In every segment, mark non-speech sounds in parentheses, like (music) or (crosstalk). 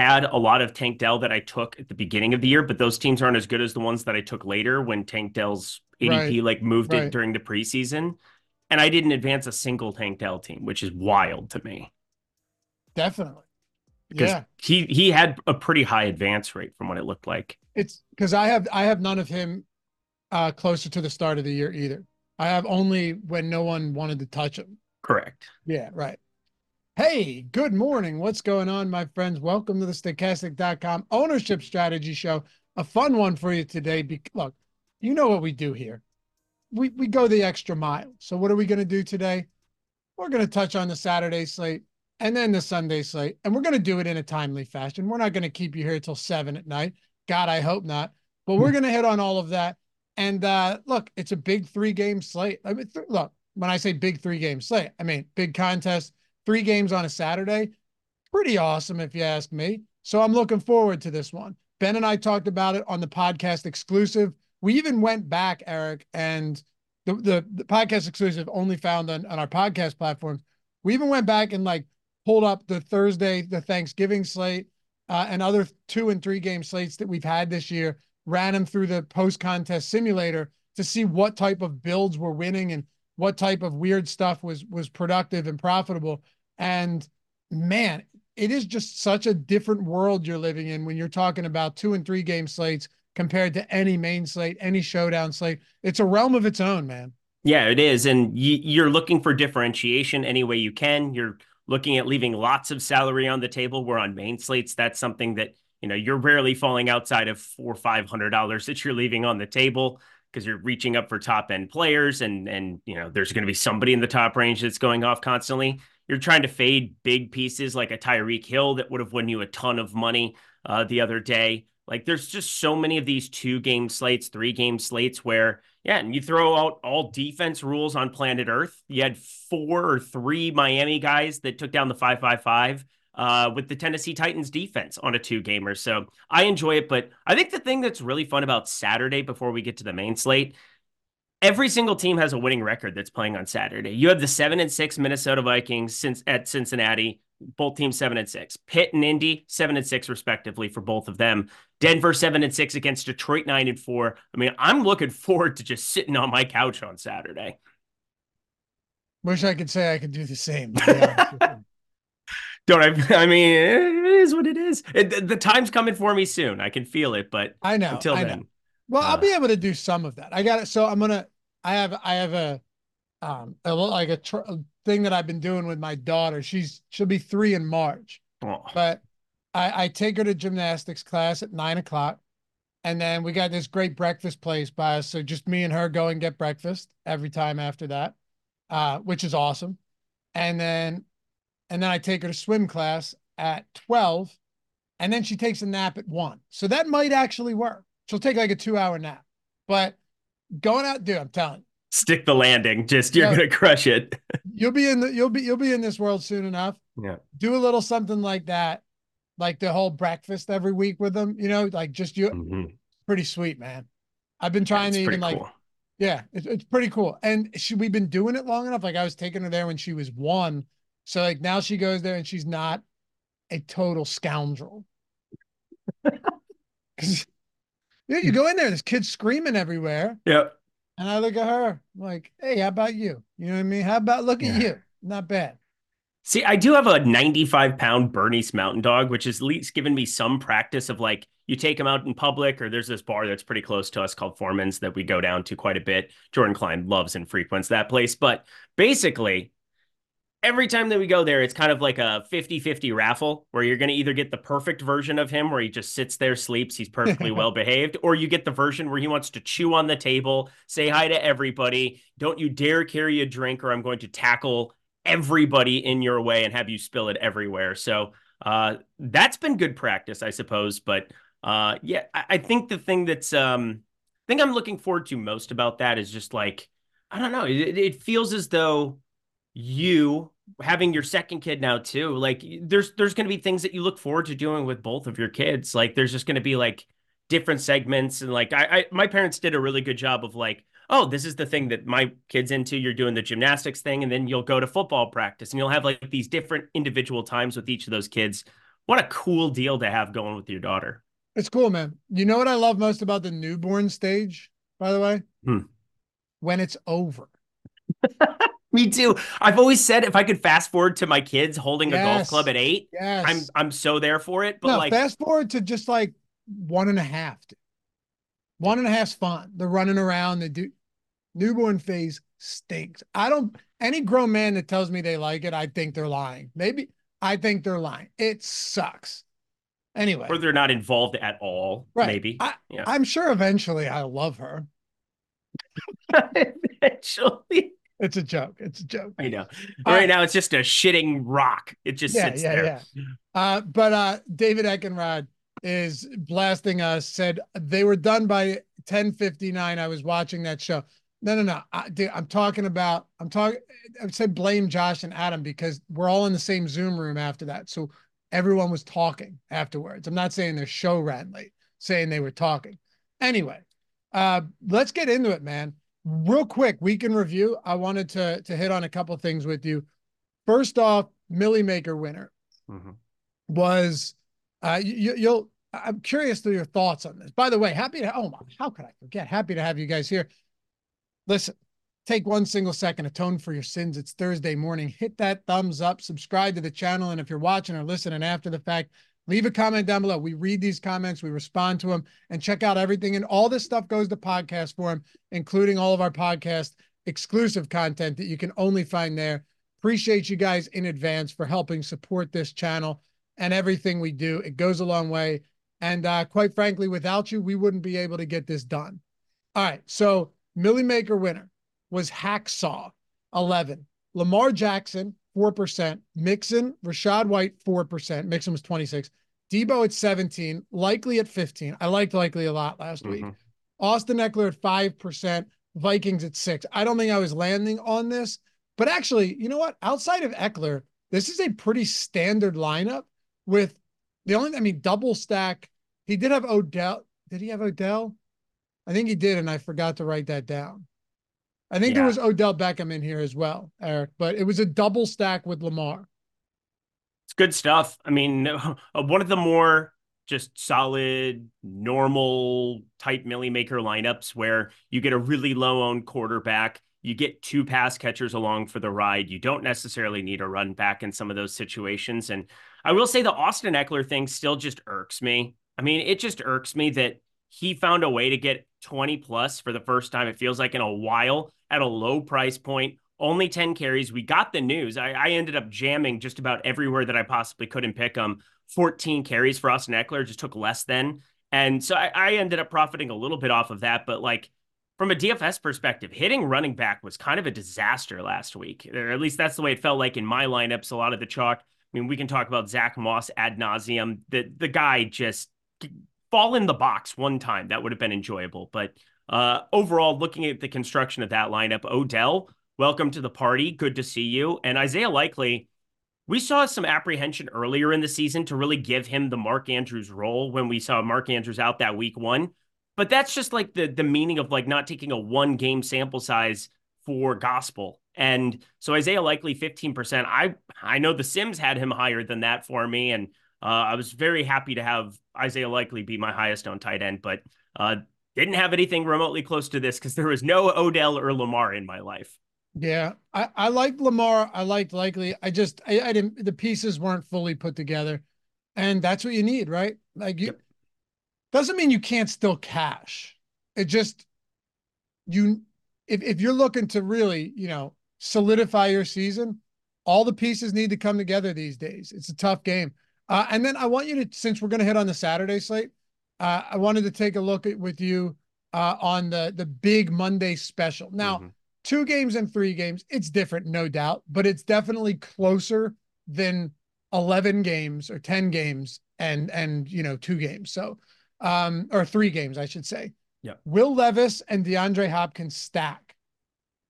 had a lot of Tank Dell that I took at the beginning of the year, but those teams aren't as good as the ones that I took later when Tank Dell's ADP right. like moved right. it during the preseason. And I didn't advance a single Tank Dell team, which is wild to me. Definitely. Because yeah. he he had a pretty high advance rate from what it looked like. It's because I have I have none of him uh closer to the start of the year either. I have only when no one wanted to touch him. Correct. Yeah, right. Hey, good morning. What's going on, my friends? Welcome to the stokastic.com ownership strategy show. A fun one for you today. Be- look, you know what we do here. We we go the extra mile. So what are we going to do today? We're going to touch on the Saturday slate and then the Sunday slate, and we're going to do it in a timely fashion. We're not going to keep you here till seven at night. God, I hope not. But we're going to hit on all of that. And uh, look, it's a big three game slate. I mean, th- look, when I say big three game slate, I mean big contest three games on a Saturday. Pretty awesome, if you ask me. So I'm looking forward to this one. Ben and I talked about it on the podcast exclusive. We even went back, Eric, and the, the, the podcast exclusive only found on, on our podcast platforms. We even went back and like pulled up the Thursday, the Thanksgiving slate, uh, and other two and three game slates that we've had this year, ran them through the post contest simulator to see what type of builds were winning and what type of weird stuff was was productive and profitable. And man, it is just such a different world you're living in when you're talking about two and three game slates compared to any main slate, any showdown slate. It's a realm of its own, man. Yeah, it is. And you're looking for differentiation any way you can. You're looking at leaving lots of salary on the table. Where on main slates, that's something that you know you're rarely falling outside of four or five hundred dollars that you're leaving on the table because you're reaching up for top end players and and you know there's going to be somebody in the top range that's going off constantly. You're trying to fade big pieces like a Tyreek Hill that would have won you a ton of money uh, the other day. Like there's just so many of these two game slates, three game slates where yeah, and you throw out all defense rules on planet Earth. You had four or three Miami guys that took down the five five five uh, with the Tennessee Titans defense on a two gamer. So I enjoy it. But I think the thing that's really fun about Saturday before we get to the main slate, every single team has a winning record that's playing on Saturday. You have the seven and six Minnesota Vikings since at Cincinnati, both teams seven and six. Pitt and Indy seven and six respectively for both of them. Denver seven and six against Detroit nine and four. I mean, I'm looking forward to just sitting on my couch on Saturday. Wish I could say I could do the same. (laughs) don't I? (laughs) I mean, it is what it is. It, the time's coming for me soon. I can feel it, but I know. Until I then, know. well, uh, I'll be able to do some of that. I got it. So I'm gonna. I have. I have a. Um, a like a, tr- a thing that I've been doing with my daughter. She's she'll be three in March, oh. but I, I take her to gymnastics class at nine o'clock, and then we got this great breakfast place by us. So just me and her go and get breakfast every time after that, uh, which is awesome. And then and then I take her to swim class at 12 and then she takes a nap at 1. So that might actually work. She'll take like a 2-hour nap. But going out dude, I'm telling you. Stick the landing. Just you're going to crush it. (laughs) you'll be in the you'll be you'll be in this world soon enough. Yeah. Do a little something like that. Like the whole breakfast every week with them, you know, like just you mm-hmm. pretty sweet, man. I've been trying to even like yeah, it's, it's pretty cool. And she, we've been doing it long enough. Like I was taking her there when she was one so like now she goes there and she's not a total scoundrel. (laughs) (laughs) yeah, you go in there, this kid's screaming everywhere. Yep. And I look at her like, hey, how about you? You know what I mean? How about look at you? Not bad. See, I do have a 95 pound Bernese mountain dog, which has at least given me some practice of like you take him out in public, or there's this bar that's pretty close to us called Foreman's that we go down to quite a bit. Jordan Klein loves and frequents that place. But basically, every time that we go there, it's kind of like a 50 50 raffle where you're going to either get the perfect version of him where he just sits there, sleeps, he's perfectly (laughs) well behaved, or you get the version where he wants to chew on the table, say hi to everybody. Don't you dare carry a drink or I'm going to tackle everybody in your way and have you spill it everywhere. So uh, that's been good practice, I suppose. But uh, yeah, I, I think the thing that's, um, I think I'm looking forward to most about that is just like, I don't know, it, it feels as though you having your second kid now too like there's there's going to be things that you look forward to doing with both of your kids like there's just going to be like different segments and like I, I my parents did a really good job of like oh this is the thing that my kids into you're doing the gymnastics thing and then you'll go to football practice and you'll have like these different individual times with each of those kids what a cool deal to have going with your daughter. It's cool, man. You know what I love most about the newborn stage, by the way? Hmm. When it's over. (laughs) Me too. I've always said if I could fast forward to my kids holding Yes. a golf club at eight, Yes. I'm I'm so there for it. But no, like fast forward to just like one and a half. One and a half's fun. They're running around. They do newborn phase stinks. I don't any grown man that tells me they like it, I think they're lying. Maybe I think they're lying. It sucks. Anyway, or they're not involved at all. Right. Maybe. I- yeah. I'm sure eventually I'll love her. (laughs) Eventually. It's a joke. It's a joke. I know. Uh, right now it's just a shitting rock. It just yeah, sits yeah, there. yeah. Uh, but uh, David Eckenrod is blasting us. Said they were done by 10:59. I was watching that show. No, no, no. I, dude, I'm talking about. I'm talking. I would say blame Josh and Adam because we're all in the same Zoom room after that. So everyone was talking afterwards. I'm not saying their show ran late. Saying they were talking. Anyway, uh, let's get into it, man. Real quick, week in review. I wanted to to hit on a couple things with you. First off, Millie Maker winner Mhm. was uh you, you'll I'm curious to your thoughts on this. By the way, happy to oh my how could I forget? Happy to have you guys here. Listen, take one single second, atone for your sins. It's Thursday morning. Hit that thumbs up, subscribe to the channel, and if you're watching or listening after the fact, leave a comment down below. We read these comments, we respond to them, and check out everything. And all this stuff goes to podcast form, including all of our podcast exclusive content that you can only find there. Appreciate you guys in advance for helping support this channel and everything we do. It goes a long way. And uh, quite frankly, without you, we wouldn't be able to get this done. All right. So, Millie Maker winner was Hacksaw 11, Lamar Jackson 4%, Mixon, Rachaad White 4%. Mixon was 26, Deebo at 17, Likely at 15. I liked Likely a lot last week. Mhm. Austin Ekeler at 5%, Vikings at 6. I don't think I was landing on this, but actually, you know what? Outside of Ekeler, this is a pretty standard lineup with the only I mean double stack. He did have Odell. Did he have Odell? I think he did and I forgot to write that down. I think there was Odell Beckham in here as well, Eric, but it was a double stack with Lamar. It's good stuff. I mean, (laughs) uh, one of the more just solid, normal type Millie Maker lineups where you get a really low owned quarterback, you get two pass catchers along for the ride. You don't necessarily need a run back in some of those situations. And I will say the Austin Ekeler thing still just irks me. I mean, it just irks me that he found a way to get 20 plus for the first time, it feels like in a while at a low price point. Only 10 carries. We got the news. I, I ended up jamming just about everywhere that I possibly could and pick them. 14 carries for Austin Ekeler just took less than. And so I, I ended up profiting a little bit off of that. But like from a DFS perspective, hitting running back was kind of a disaster last week. Or at least that's the way it felt like in my lineups. A lot of the chalk. I mean, we can talk about Zach Moss ad nauseum. The the guy just fall in the box one time. That would have been enjoyable. But uh, overall, looking at the construction of that lineup, Odell, welcome to the party. Good to see you. And Isaiah Likely, we saw some apprehension earlier in the season to really give him the Mark Andrews role when we saw Mark Andrews out that week one. But that's just like the the meaning of like not taking a one game sample size for gospel. And so Isaiah Likely 15%. I I know the Sims had him higher than that for me. And uh, I was very happy to have Isaiah Likely be my highest on tight end, but uh, didn't have anything remotely close to this because there was no Odell or Lamar in my life. Yeah, I, I liked Lamar. I liked Likely. I just I, I didn't the pieces weren't fully put together. And that's what you need, right? Like you Yep. doesn't mean you can't still cash. It just you if if you're looking to really, you know, solidify your season, all the pieces need to come together these days. It's a tough game. Uh, and then I want you to, since we're going to hit on the Saturday slate, uh, I wanted to take a look at with you uh, on the the big Monday special. Now, Mhm. two games and three games, it's different, no doubt, but it's definitely closer than 11 games or 10 games and and you know two games. So um or three games, I should say. Yeah. Will Levis and DeAndre Hopkins stack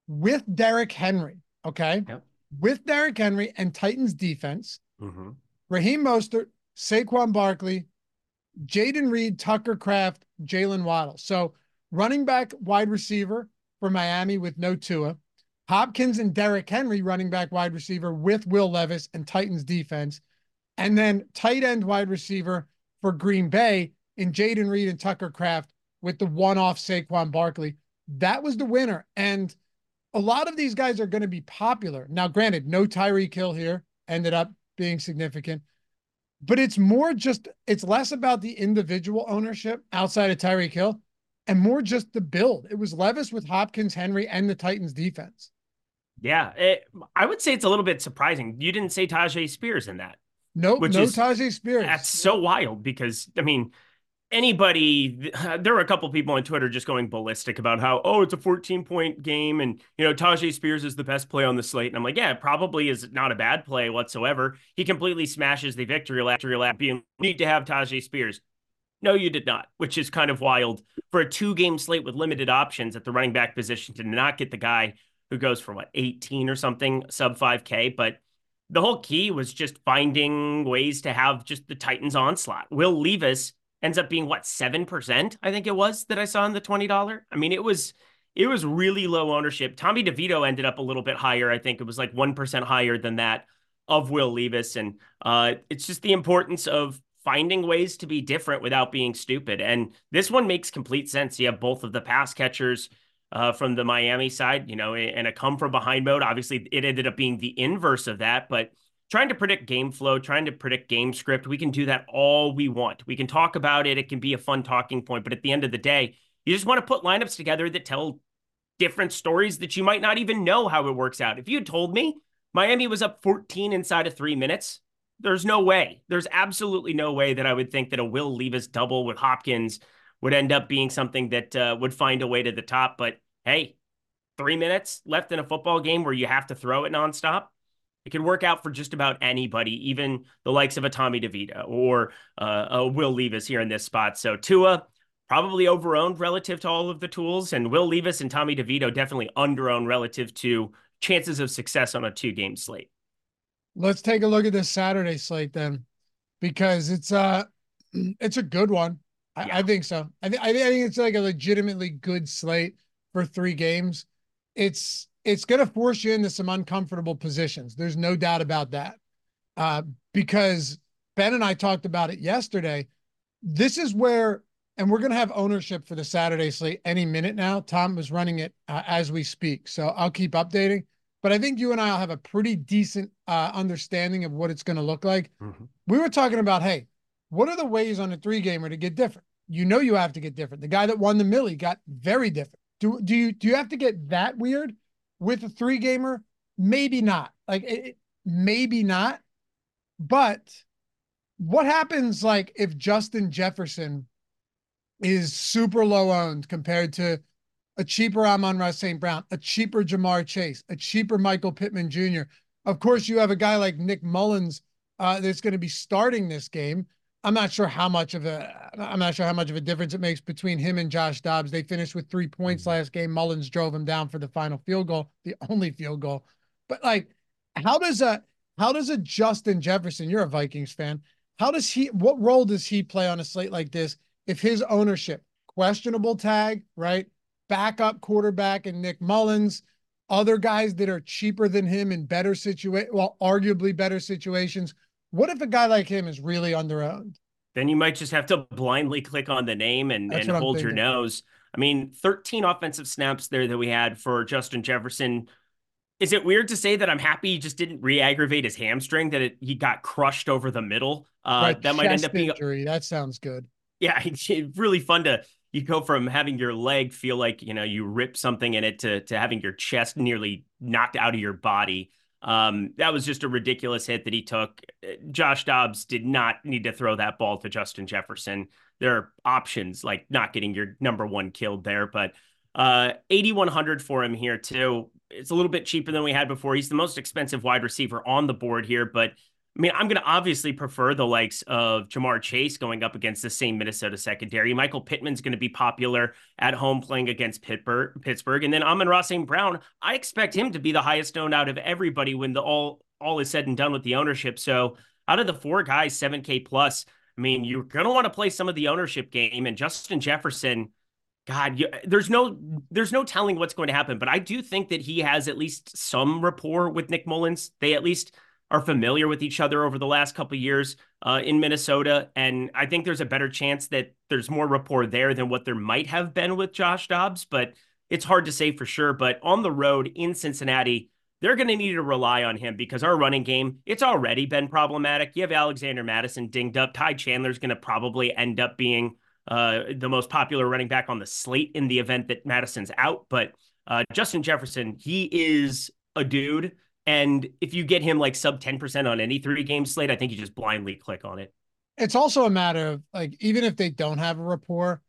with Derrick Henry. Okay. Yep. With Derrick Henry and Titans defense, Mhm. Raheem Mostert, Saquon Barkley, Jayden Reed, Tucker Kraft, Jaylen Waddle. So running back, wide receiver for Miami with no Tua. Hopkins and Derrick Henry, running back, wide receiver with Will Levis and Titans defense. and then tight end wide receiver for Green Bay in Jayden Reed and Tucker Kraft with the one off Saquon Barkley. That was the winner. And a lot of these guys are going to be popular. Now, granted, no Tyreek Hill here ended up being significant, but it's more just, it's less about the individual ownership outside of Tyreek Hill and more just the build. It was Levis with Hopkins, Henry, and the Titans defense. Yeah, it, I would say it's a little bit surprising. You didn't say Tyjae Spears in that. Nope, no Tyjae Spears. That's so wild because I mean, anybody (laughs) there were a couple people on twitter just going ballistic about how oh it's a 14 point game and you know Tyjae Spears is the best play on the slate. And i'm like yeah it probably is not a bad play whatsoever. He completely smashes the victory lap victory lap being need to have Tyjae Spears. No you did not which is kind of wild for a two game slate with limited options at the running back position to not get the guy who goes for what 18 or something sub 5k but the whole key was just finding ways to have just the titans onslaught. Will levis ends up being what 7% i think it was that i saw in the $20 i mean it was it was really low ownership. Tommy devito ended up a little bit higher i think it was like 1% higher than that of will levis. And uh, it's just the importance of finding ways to be different without being stupid. And this one makes complete sense. You have both of the pass catchers uh, from the miami side you know and a come from behind mode. Obviously it ended up being the inverse of that but trying to predict game flow, trying to predict game script. We can do that all we want. We can talk about it. It can be a fun talking point. But at the end of the day, you just want to put lineups together that tell different stories that you might not even know how it works out. If you told me Miami was up 14 inside of three minutes, there's no way. There's absolutely no way that I would think that a Will Levis double with Hopkins would end up being something that uh, would find a way to the top. But hey, three minutes left in a football game where you have to throw it nonstop it can work out for just about anybody, even the likes of a Tommy DeVito or uh, a Will Levis here in this spot. So Tua probably overowned relative to all of the tools, and Will Levis and Tommy DeVito definitely underowned relative to chances of success on a two game slate. Let's take a look at this Saturday slate then, because it's uh (clears throat) it's a good one. I, yeah. I think so. I, th- I think it's like a legitimately good slate for three games. It's it's going to force you into some uncomfortable positions. There's no doubt about that. Uh, because Ben and I talked about it yesterday. This is where, and we're going to have ownership for the Saturday slate any minute now. Tom is running it uh, as we speak. So I'll keep updating. But I think you and I will have a pretty decent uh, understanding of what it's going to look like. Mm-hmm. We were talking about, hey, what are the ways on a three gamer to get different? You know, you have to get different. The guy that won the Millie got very different. Do, do you do you have to get that weird? With a three gamer, maybe not. Like it, maybe not. But what happens like if Justin Jefferson is super low owned compared to a cheaper Amon-Ra St. Brown, a cheaper Ja'Marr Chase, a cheaper Michael Pittman Jr. Of course, you have a guy like Nick Mullens uh, that's going to be starting this game. I'm not sure how much of a I'm not sure how much of a difference it makes between him and Josh Dobbs. They finished with three points mm-hmm. last game. Mullens drove him down for the final field goal, the only field goal. But like, how does a how does a Justin Jefferson? You're a Vikings fan. How does he? What role does he play on a slate like this? If his ownership questionable tag, right? Backup quarterback and Nick Mullens, other guys that are cheaper than him in better situation, well, arguably better situations what if a guy like him is really underowned? Then you might just have to blindly click on the name and, and hold your nose. I mean, 13 offensive snaps there that we had for Justin Jefferson. Is it weird to say that I'm happy he just didn't re-aggravate his hamstring, that it, he got crushed over the middle? Uh, right, that might end up being injury. That sounds good. Yeah, (laughs) it's really fun to you go from having your leg feel like you know you rip something in it to to having your chest nearly knocked out of your body. Um, that was just a ridiculous hit that he took. Josh Dobbs did not need to throw that ball to Justin Jefferson. There are options like not getting your number one killed there, but uh, 8,100 for him here too. It's a little bit cheaper than we had before. He's the most expensive wide receiver on the board here, but I mean, I'm going to obviously prefer the likes of Ja'Marr Chase going up against the same Minnesota secondary. Michael Pittman's going to be popular at home playing against Pittsburgh. Pittsburgh, and then Amon-Ra St. Brown. I expect him to be the highest owned out of everybody when the all all is said and done with the ownership. So out of the four guys, 7K plus. I mean, you're going to want to play some of the ownership game. And Justin Jefferson, God, you, there's no there's no telling what's going to happen. But I do think that he has at least some rapport with Nick Mullens. They at least are familiar with each other over the last couple years uh, in Minnesota, and I think there's a better chance that there's more rapport there than what there might have been with Josh Dobbs. But it's hard to say for sure. But on the road in Cincinnati, they're going to need to rely on him because our running game, it's already been problematic. You have Alexander Mattison dinged up. Ty Chandler's going to probably end up being uh, the most popular running back on the slate in the event that Mattison's out. But uh, Justin Jefferson, he is a dude. And if you get him like sub 10% on any three game slate, I think you just blindly click on it. It's also a matter of like, even if they don't have a rapport,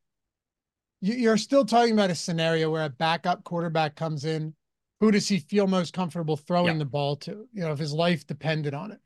you're still talking about a scenario where a backup quarterback comes in who does he feel most comfortable throwing the ball to? You know, if his life depended on it.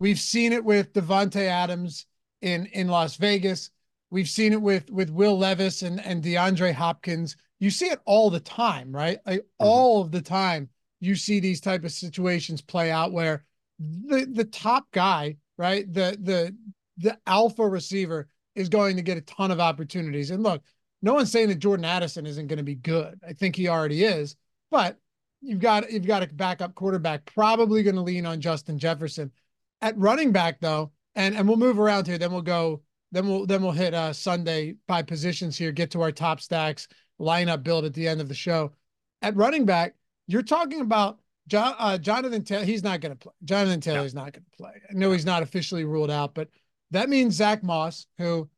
We've seen it with Davante Adams in in Las Vegas. We've seen it with with Will Levis and and DeAndre Hopkins. You see it all the time, right? Like mm-hmm. all of the time, you see these type of situations play out where the the top guy, right, the the the alpha receiver is going to get a ton of opportunities. And look, no one's saying that Jordan Addison isn't going to be good. I think he already is, but you've got you've got a backup quarterback, probably going to lean on Justin Jefferson. At running back though, and and we'll move around here. Then we'll go. Then we'll then we'll hit uh, Sunday by positions here. Get to our top stacks lineup build at the end of the show. At running back, you're talking about John, uh, Jonathan Taylor. He's not going to play. Jonathan Taylor Taylor's not going to play. I know he's not officially ruled out, but that means Zach Moss, who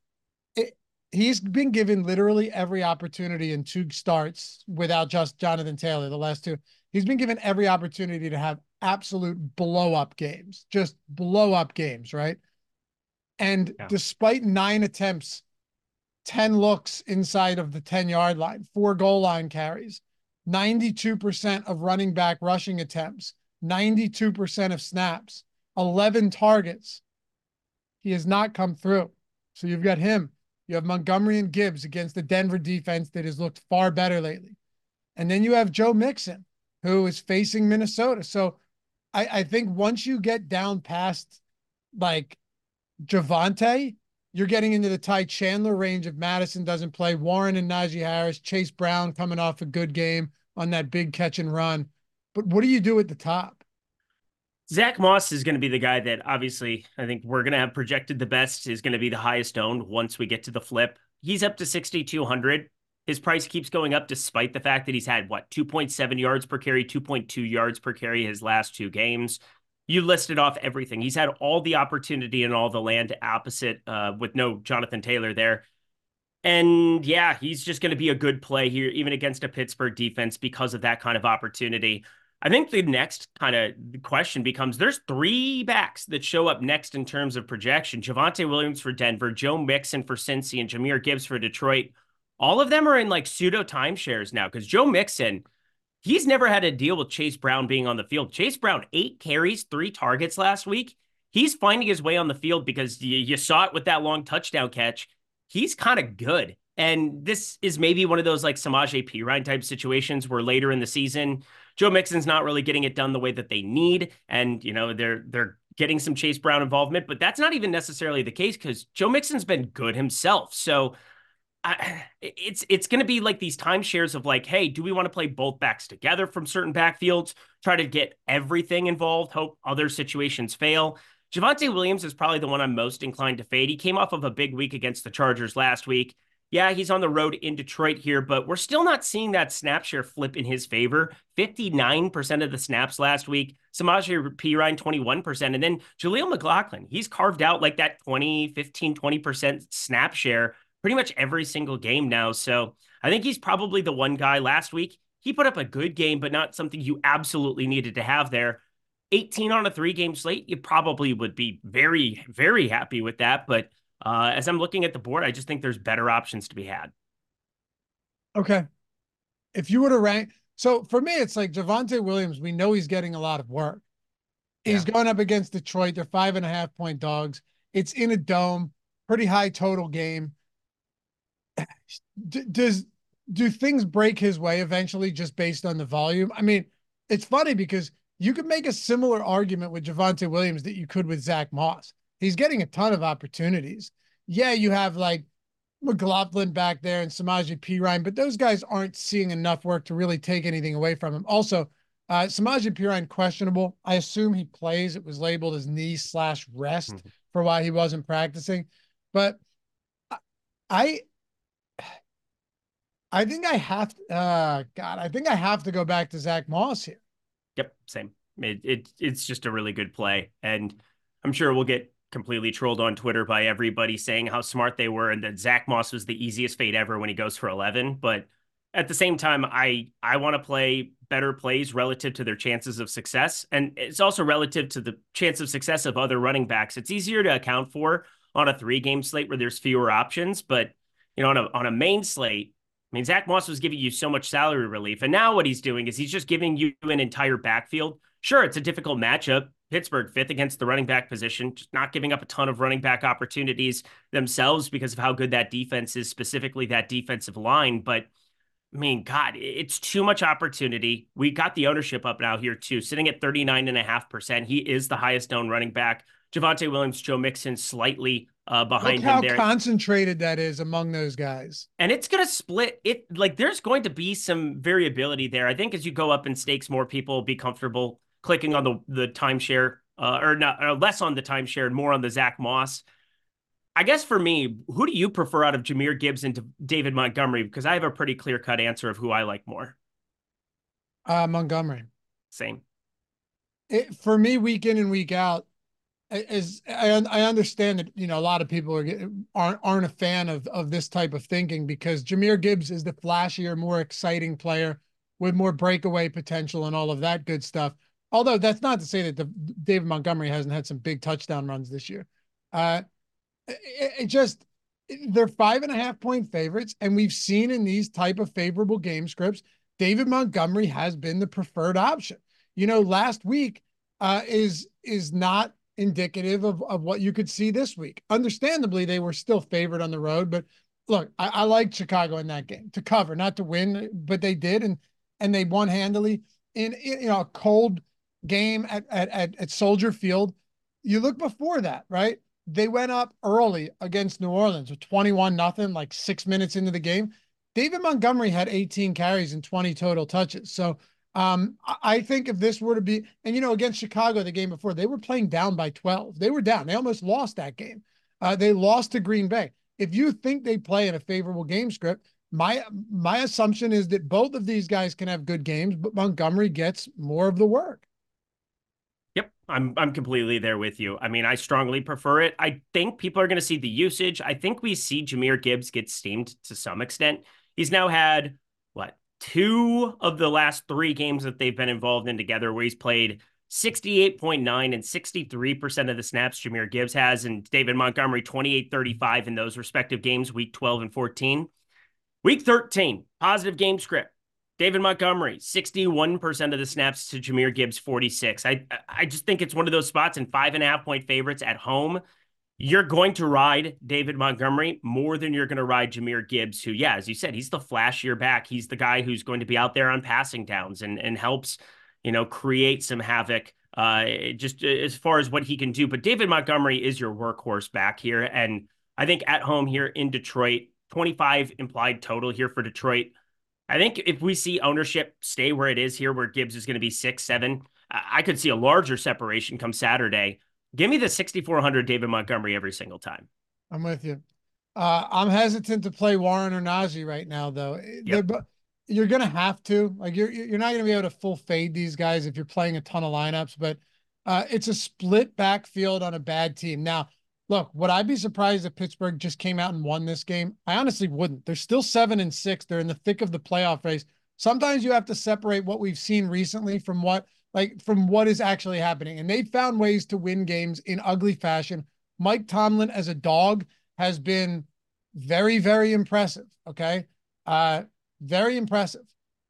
he's been given literally every opportunity in two starts without just Jonathan Taylor, the last two. He's been given every opportunity to have absolute blow up games, just blow up games, right? And yeah. despite nine attempts, 10 looks inside of the 10 yard line, four goal line carries, 92% of running back rushing attempts, 92% of snaps, 11 targets. He has not come through. So you've got him. You have Montgomery and Gibbs against the Denver defense that has looked far better lately. And then you have Joe Mixon, who is facing Minnesota. So I, I think once you get down past like Javonte, you're getting into the Ty Chandler range if Mattison doesn't play. Warren and Najee Harris, Chase Brown coming off a good game on that big catch and run. But what do you do at the top? Zach Moss is going to be the guy that obviously I think we're going to have projected the best is going to be the highest owned once we get to the flip. He's up to 6,200. His price keeps going up despite the fact that he's had what 2.7 yards per carry, 2.2 yards per carry his last two games. You listed off everything. He's had all the opportunity and all the land opposite uh, with no Jonathan Taylor there. And yeah, he's just going to be a good play here, even against a Pittsburgh defense because of that kind of opportunity. I think the next kind of question becomes there's three backs that show up next in terms of projection. Javonte Williams for Denver, Joe Mixon for Cincy, and Jahmyr Gibbs for Detroit. All of them are in like pseudo timeshares now because Joe Mixon, he's never had to deal with Chase Brown being on the field. Chase Brown, eight carries, three targets last week. He's finding his way on the field because you, you saw it with that long touchdown catch. He's kind of good. And this is maybe one of those like Samaje Perine type situations where later in the season, Joe Mixon's not really getting it done the way that they need, and you know they're they're getting some Chase Brown involvement, but that's not even necessarily the case because Joe Mixon's been good himself. So I, it's it's going to be like these timeshares of like, hey, do we want to play both backs together from certain backfields? Try to get everything involved. Hope other situations fail. Javonte Williams is probably the one I'm most inclined to fade. He came off of a big week against the Chargers last week. Yeah, he's on the road in Detroit here, but we're still not seeing that snap share flip in his favor. 59% of the snaps last week. Samaje Perine, 21%. And then Jaleel McLaughlin, he's carved out like that 20, 15, 20% snap share pretty much every single game now. So I think he's probably the one guy last week. He put up a good game, but not something you absolutely needed to have there. 18 on a three game slate, you probably would be very, very happy with that. But uh, as I'm looking at the board, I just think there's better options to be had. Okay. If you were to rank, so for me, it's like Javonte Williams, we know he's getting a lot of work. He's yeah. going up against Detroit. They're five and a half point dogs. It's in a dome, pretty high total game. Does do things break his way eventually just based on the volume? I mean, it's funny because you could make a similar argument with Javonte Williams that you could with Zach Moss. He's getting a ton of opportunities. Yeah, you have like McLaughlin back there and Samaje Perine, but those guys aren't seeing enough work to really take anything away from him. Also, Uh, Samaje Perine questionable. I assume he plays. It was labeled as knee slash rest mm-hmm. for why he wasn't practicing. But I, I think I have. To, uh, God, I think I have to go back to Zach Moss here. Yep, same. It, it it's just a really good play, and I'm sure we'll get completely trolled on Twitter by everybody saying how smart they were and that Zach Moss was the easiest fade ever when he goes for 11. But at the same time, I I want to play better plays relative to their chances of success, and it's also relative to the chance of success of other running backs. It's easier to account for on a three game slate where there's fewer options, but you know on a on a main slate. I mean, Zach Moss was giving you so much salary relief. And now what he's doing is he's just giving you an entire backfield. Sure, it's a difficult matchup. Pittsburgh fifth against the running back position, just not giving up a ton of running back opportunities themselves because of how good that defense is, specifically that defensive line. But I mean, God, it's too much opportunity. We got the ownership up now here too, sitting at 39.5%. He is the highest owned running back. Javonte Williams, Joe Mixon slightly uh, behind Look how him there. concentrated that is among those guys. And it's going to split it. Like there's going to be some variability there. I think as you go up in stakes, more people will be comfortable clicking on the, the timeshare uh, or not or less on the timeshare and more on the Zach Moss. I guess for me, who do you prefer out of Jahmyr Gibbs and David Montgomery? Because I have a pretty clear cut answer of who I like more. Uh, Montgomery. Same. It, for me, week in and week out, is I, I understand that you know a lot of people are aren't aren't a fan of of this type of thinking because Jahmyr Gibbs is the flashier, more exciting player with more breakaway potential and all of that good stuff. Although that's not to say that the, David Montgomery hasn't had some big touchdown runs this year. Uh, it, it just they're five and a half point favorites, and we've seen in these type of favorable game scripts, David Montgomery has been the preferred option. You know, last week uh, is is not indicative of, of what you could see this week. Understandably, they were still favored on the road, but look, I, I liked Chicago in that game to cover, not to win, but they did, and and they won handily in, in you know a cold game at, at at at Soldier Field. You look before that, right? they went up early against New Orleans with 21 nothing, like six minutes into the game. David Montgomery had 18 carries and 20 total touches. So um, I think if this were to be, and you know, against Chicago the game before, they were playing down by 12. They were down. They almost lost that game. Uh, they lost to Green Bay. If you think they play in a favorable game script, my my assumption is that both of these guys can have good games, but Montgomery gets more of the work. Yep, I'm I'm completely there with you. I mean, I strongly prefer it. I think people are going to see the usage. I think we see Jahmyr Gibbs get steamed to some extent. He's now had two of the last three games that they've been involved in together where he's played 68.9 and 63% of the snaps Jahmyr Gibbs has, and David Montgomery 28 35 in those respective games, week 12 and 14. Week 13, positive game script. David Montgomery, 61% of the snaps to Jahmyr Gibbs, 46. I I just think it's one of those spots in five and a half point favorites at home. You're going to ride David Montgomery more than you're going to ride Jahmyr Gibbs, who, yeah, as you said, he's the flashier back. He's the guy who's going to be out there on passing downs and, and helps, you know, create some havoc uh, just as far as what he can do. But David Montgomery is your workhorse back here. And I think at home here in Detroit, 25 implied total here for Detroit. I think if we see ownership stay where it is here, where Gibbs is going to be six, seven, I could see a larger separation come Saturday. Give me the 6,400 David Montgomery every single time. I'm with you. Uh, I'm hesitant to play Warren or Najee right now, though. Yep. You're going to have to. Like you're you're not going to be able to full fade these guys if you're playing a ton of lineups. But uh, it's a split backfield on a bad team. Now Look, would I be surprised if Pittsburgh just came out and won this game? I honestly wouldn't. They're still seven and six. They're in the thick of the playoff race. Sometimes you have to separate what we've seen recently from what like from what is actually happening. And they found ways to win games in ugly fashion. Mike Tomlin as a dog has been very, very impressive. Okay. Uh, very impressive.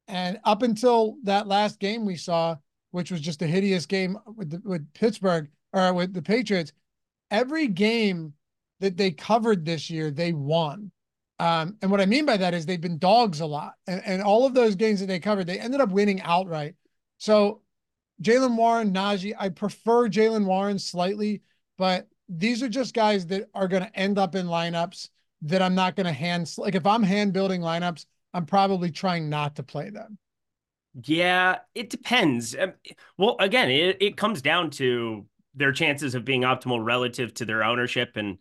And up until that last game we saw, which was just a hideous game with the, with Pittsburgh or with the Patriots, every game that they covered this year, they won. Um, and what I mean by that is they've been dogs a lot. And, and all of those games that they covered, they ended up winning outright. So Jaylen Warren, Najee, I prefer Jaylen Warren slightly, but these are just guys that are going to end up in lineups that I'm not going to hand. Like if I'm hand building lineups, I'm probably trying not to play them. Yeah, it depends. Um, well, again, it, it comes down to their chances of being optimal relative to their ownership. And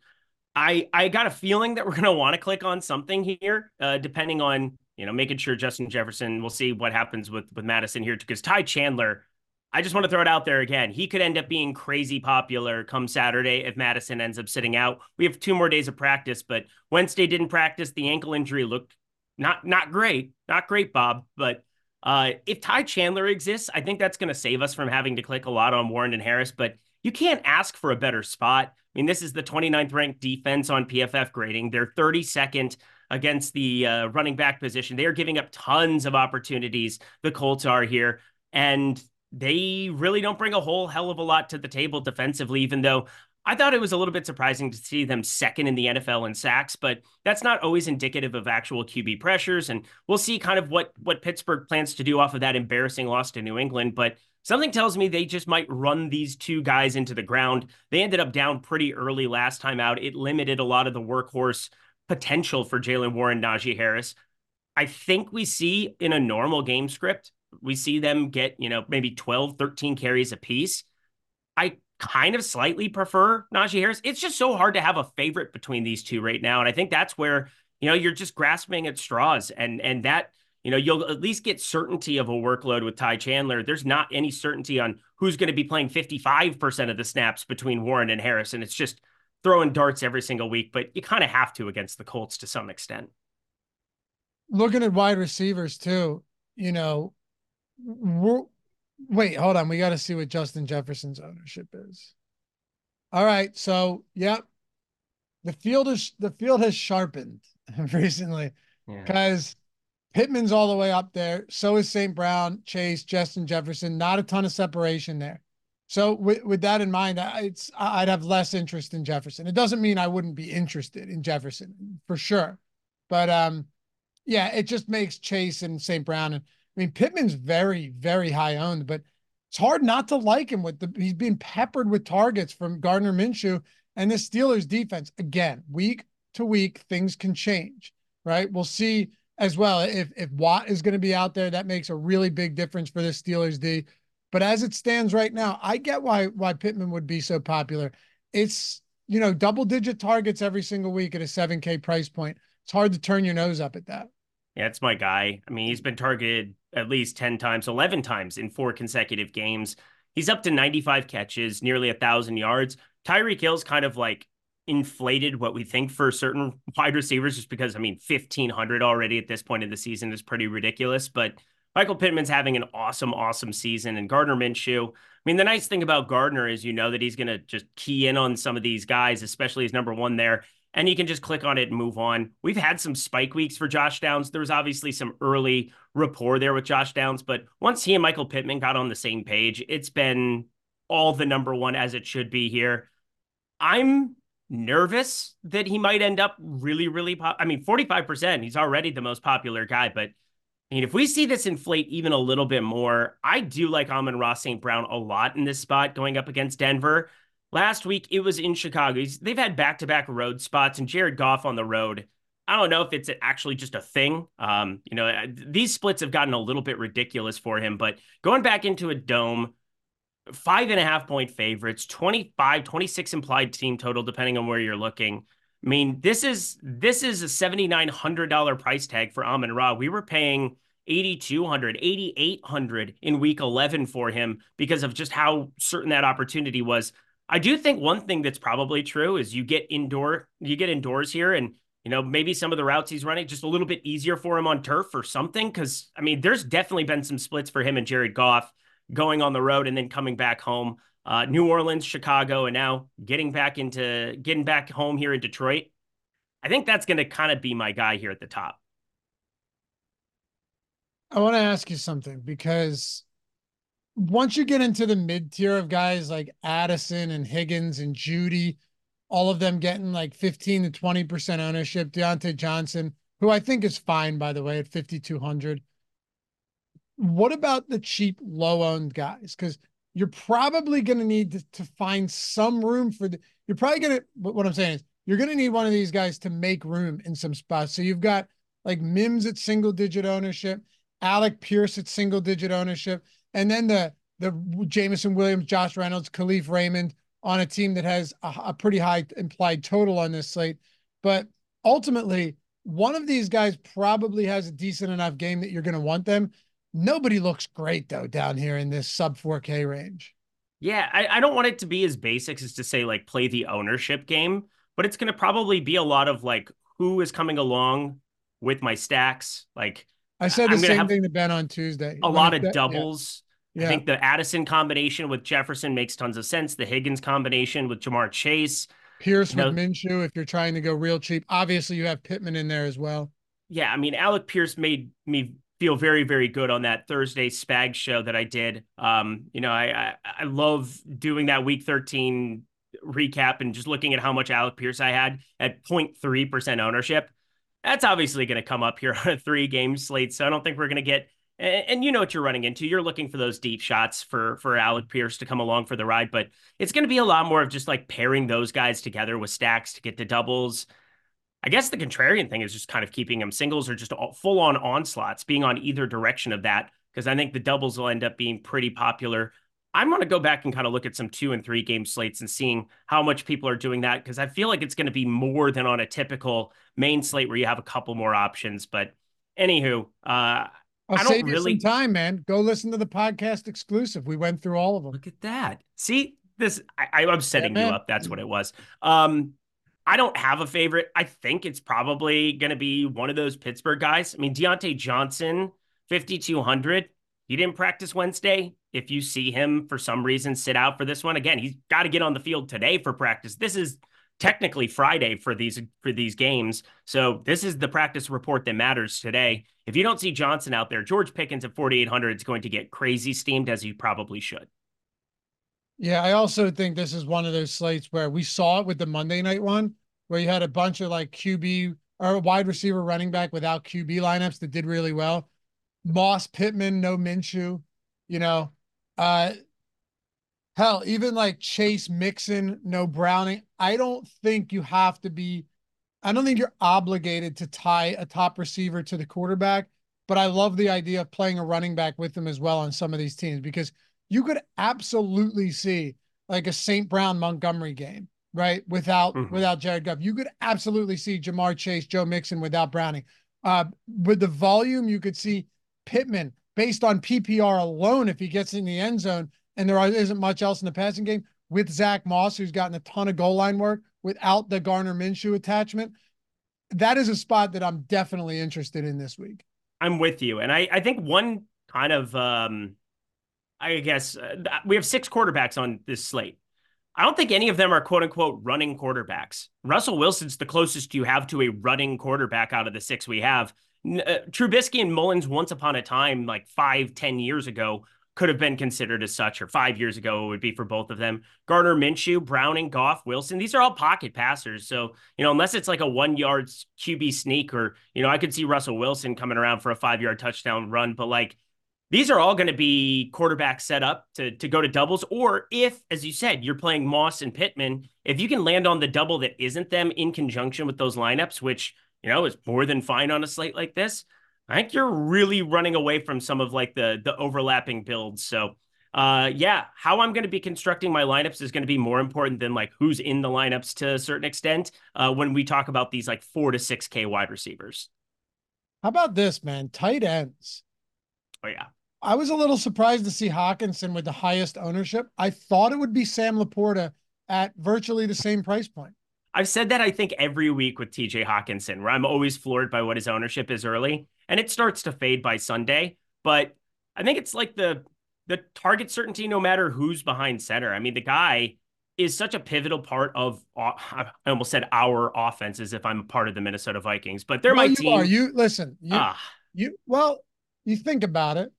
I I got a feeling that we're going to want to click on something here, uh, depending on you know making sure Justin Jefferson. We'll see what happens with with Mattison here because Ty Chandler. I just want to throw it out there again. He could end up being crazy popular come Saturday if Mattison ends up sitting out. We have two more days of practice, but Wednesday didn't practice. The ankle injury looked not not great, not great, Bob. But uh, if Ty Chandler exists, I think that's going to save us from having to click a lot on Warren and Harris. But you can't ask for a better spot. I mean, this is the 29th ranked defense on PFF grading. They're 32nd against the uh, running back position. They are giving up tons of opportunities. The Colts are here. And they really don't bring a whole hell of a lot to the table defensively, even though I thought it was a little bit surprising to see them second in the NFL in sacks, but that's not always indicative of actual QB pressures. And we'll see kind of what what Pittsburgh plans to do off of that embarrassing loss to New England. But something tells me they just might run these two guys into the ground. They ended up down pretty early last time out. It limited a lot of the workhorse potential for Jaylen Warren, Najee Harris. I think we see in a normal game script, we see them get, you know, maybe 12, 13 carries a piece. I kind of slightly prefer Najee Harris. It's just so hard to have a favorite between these two right now. And I think that's where, you know, you're just grasping at straws and and that, you know, you'll at least get certainty of a workload with Ty Chandler. There's not any certainty on who's going to be playing 55% of the snaps between Warren and Harris. And it's just throwing darts every single week, but you kind of have to against the Colts to some extent. Looking at wide receivers too, you know, Wait, hold on. We got to see what Justin Jefferson's ownership is. All right, so yep, the field is the field has sharpened (laughs) recently because yeah. Pittman's all the way up there. So is St. Brown, Chase, Justin Jefferson. Not a ton of separation there. So with, with that in mind, it's I'd have less interest in Jefferson. It doesn't mean I wouldn't be interested in Jefferson for sure, but um, yeah, it just makes Chase and St. Brown and I mean, Pittman's very, very high owned, but it's hard not to like him with the he's being peppered with targets from Gardner Minshew and the Steelers defense. Again, week to week, things can change, right? We'll see as well if if Watt is going to be out there, that makes a really big difference for the Steelers D. But as it stands right now, I get why why Pittman would be so popular. It's you know double digit targets every single week at a 7K price point. It's hard to turn your nose up at that. Yeah, it's my guy. I mean, he's been targeted at least 10 times, 11 times in four consecutive games. He's up to 95 catches, nearly a thousand yards. Tyreek Hill's kind of like inflated what we think for certain (laughs) wide receivers, just because I mean, 1500 already at this point in the season is pretty ridiculous. But Michael Pittman's having an awesome, awesome season, and Gardner Minshew. I mean, the nice thing about Gardner is you know that he's going to just key in on some of these guys, especially his number one there and you can just click on it and move on. We've had some spike weeks for Josh Downs. There was obviously some early rapport there with Josh Downs, but once he and Michael Pittman got on the same page, it's been all the number one as it should be here. I'm nervous that he might end up really, really pop. I mean, 45%, he's already the most popular guy, but I mean, if we see this inflate even a little bit more, I do like Amon-Ra St. Brown a lot in this spot going up against Denver. Last week it was in Chicago. They've had back to back road spots, and Jared Goff on the road. I don't know if it's actually just a thing. Um, you know, these splits have gotten a little bit ridiculous for him, but going back into a dome, five and a half point favorites, 25, 26 implied team total, depending on where you're looking. I mean, this is this is a $7,900 price tag for Amon Ra. We were paying 8,200, 8,800 in week 11 for him because of just how certain that opportunity was. I do think one thing that's probably true is you get indoor, you get indoors here, and you know maybe some of the routes he's running just a little bit easier for him on turf or something. Because I mean, there's definitely been some splits for him and Jared Goff going on the road and then coming back home. Uh, New Orleans, Chicago, and now getting back into getting back home here in Detroit. I think that's going to kind of be my guy here at the top. I want to ask you something because once you get into the mid tier of guys like Addison and Higgins and Jeudy, all of them getting like 15 to 20% ownership, Diontae Johnson, who I think is fine, by the way, at 5,200. What about the cheap, low owned guys? Because you're probably going to need to find some room for the, you're probably going to, what I'm saying is, you're going to need one of these guys to make room in some spots. So you've got like Mims at single digit ownership. Alec Pierce at single digit ownership, and then the the Jameson Williams, Josh Reynolds, Kalif Raymond on a team that has a, a pretty high implied total on this slate. But ultimately, one of these guys probably has a decent enough game that you're going to want them. Nobody looks great though down here in this sub 4K range. Yeah, I, I don't want it to be as basic as to say like play the ownership game, but it's going to probably be a lot of like who is coming along with my stacks. Like I said the same thing to Ben on Tuesday. A lot of doubles. Yeah. I think the Addison combination with Jefferson makes tons of sense. The Higgins combination with Ja'Marr Chase. Pierce you know, with Minshew, if you're trying to go real cheap. Obviously, you have Pittman in there as well. Yeah, I mean, Alec Pierce made me feel very, very good on that Thursday Spag show that I did. Um, you know, I, I, I love doing that Week 13 recap and just looking at how much Alec Pierce I had at 0.3 percent ownership. That's obviously going to come up here (laughs) on a three game slate. So I don't think we're going to get and, you know what you're running into. You're looking for those deep shots for for Alec Pierce to come along for the ride, but it's going to be a lot more of just like pairing those guys together with stacks to get the doubles. I guess the contrarian thing is just kind of keeping them singles or just full on onslaughts, being on either direction of that, because I think the doubles will end up being pretty popular. I'm going to go back and kind of look at some two and three game slates and seeing how much people are doing that because I feel like it's going to be more than on a typical main slate where you have a couple more options. But anywho, uh, I'll I save really... you some time, man. Go listen to the podcast exclusive. We went through all of them. Look at that. See this. I, am setting yeah, you up. That's what it was. Um, I don't have a favorite. I think it's probably going to be one of those Pittsburgh guys. I mean, Diontae Johnson, 5,200. He didn't practice Wednesday. If you see him for some reason sit out for this one, again, he's got to get on the field today for practice. This is technically Friday for these for these games. So this is the practice report that matters today. If you don't see Johnson out there, George Pickens at 4800 is going to get crazy steamed as he probably should. Yeah, I also think this is one of those slates where we saw it with the Monday night one where you had a bunch of like QB or wide receiver running back without QB lineups that did really well. Moss Pittman, no Minshew, you know. Uh Hell, even like Chase Mixon, no Browning. I don't think you have to be, I don't think you're obligated to tie a top receiver to the quarterback, but I love the idea of playing a running back with them as well on some of these teams because you could absolutely see like a St. Brown Montgomery game, right? Without mm-hmm. without Jared Goff. You could absolutely see Ja'Marr Chase, Joe Mixon without Browning. Uh, with the volume, you could see Pittman based on PPR alone, if he gets in the end zone, and there isn't much else in the passing game with Zach Moss, who's gotten a ton of goal line work without the Gardner Minshew attachment. That is a spot that I'm definitely interested in this week. I'm with you. And I, I think one kind of, um, I guess uh, we have six quarterbacks on this slate. I don't think any of them are quote unquote running quarterbacks. Russell Wilson's the closest you have to a running quarterback out of the six we have. Uh, Trubisky and Mullens, once upon a time, like five, ten years ago, could have been considered as such, or five years ago it would be for both of them. Gardner Minshew, Browning, Goff, Wilson, these are all pocket passers. So, you know, unless it's like a one yard QB sneak, or, you know, I could see Russell Wilson coming around for a five yard touchdown run, but like these are all going to be quarterbacks set up to, to go to doubles. Or if, as you said, you're playing Moss and Pittman, if you can land on the double that isn't them in conjunction with those lineups, which, you know, is more than fine on a slate like this I think you're really running away from some of like the the overlapping builds. So uh yeah, how I'm going to be constructing my lineups is going to be more important than like who's in the lineups to a certain extent uh when we talk about these like 4 to 6k wide receivers. How about this, man? Tight ends. Oh yeah. I was a little surprised to see Hockenson with the highest ownership. I thought it would be Sam LaPorta at virtually the same price point. I've said that I think every week with TJ Hockenson, where I'm always floored by what his ownership is early and it starts to fade by Sunday. But I think it's like the the target certainty, no matter who's behind center. I mean, the guy is such a pivotal part of I almost said our offense as if I'm a part of the Minnesota Vikings, but they're well, my you team. Are. You listen, you, ah. you well, you think about it.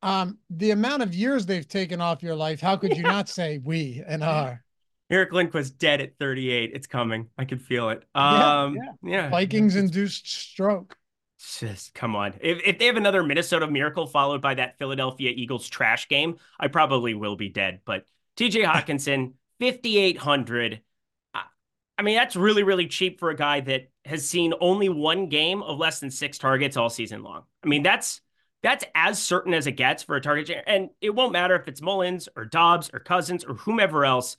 Um, the amount of years they've taken off your life, how could you yeah. not say we and our? Eric Lindquist dead at 38. It's coming. I can feel it. Um, yeah, yeah. yeah. Vikings induced stroke. Just come on. If, if they have another Minnesota miracle followed by that Philadelphia Eagles trash game, I probably will be dead. But TJ (laughs) Hockenson, 5,800. I mean, that's really, really cheap for a guy that has seen only one game of less than six targets all season long. I mean, that's that's as certain as it gets for a target. And it won't matter if it's Mullens or Dobbs or Cousins or whomever else.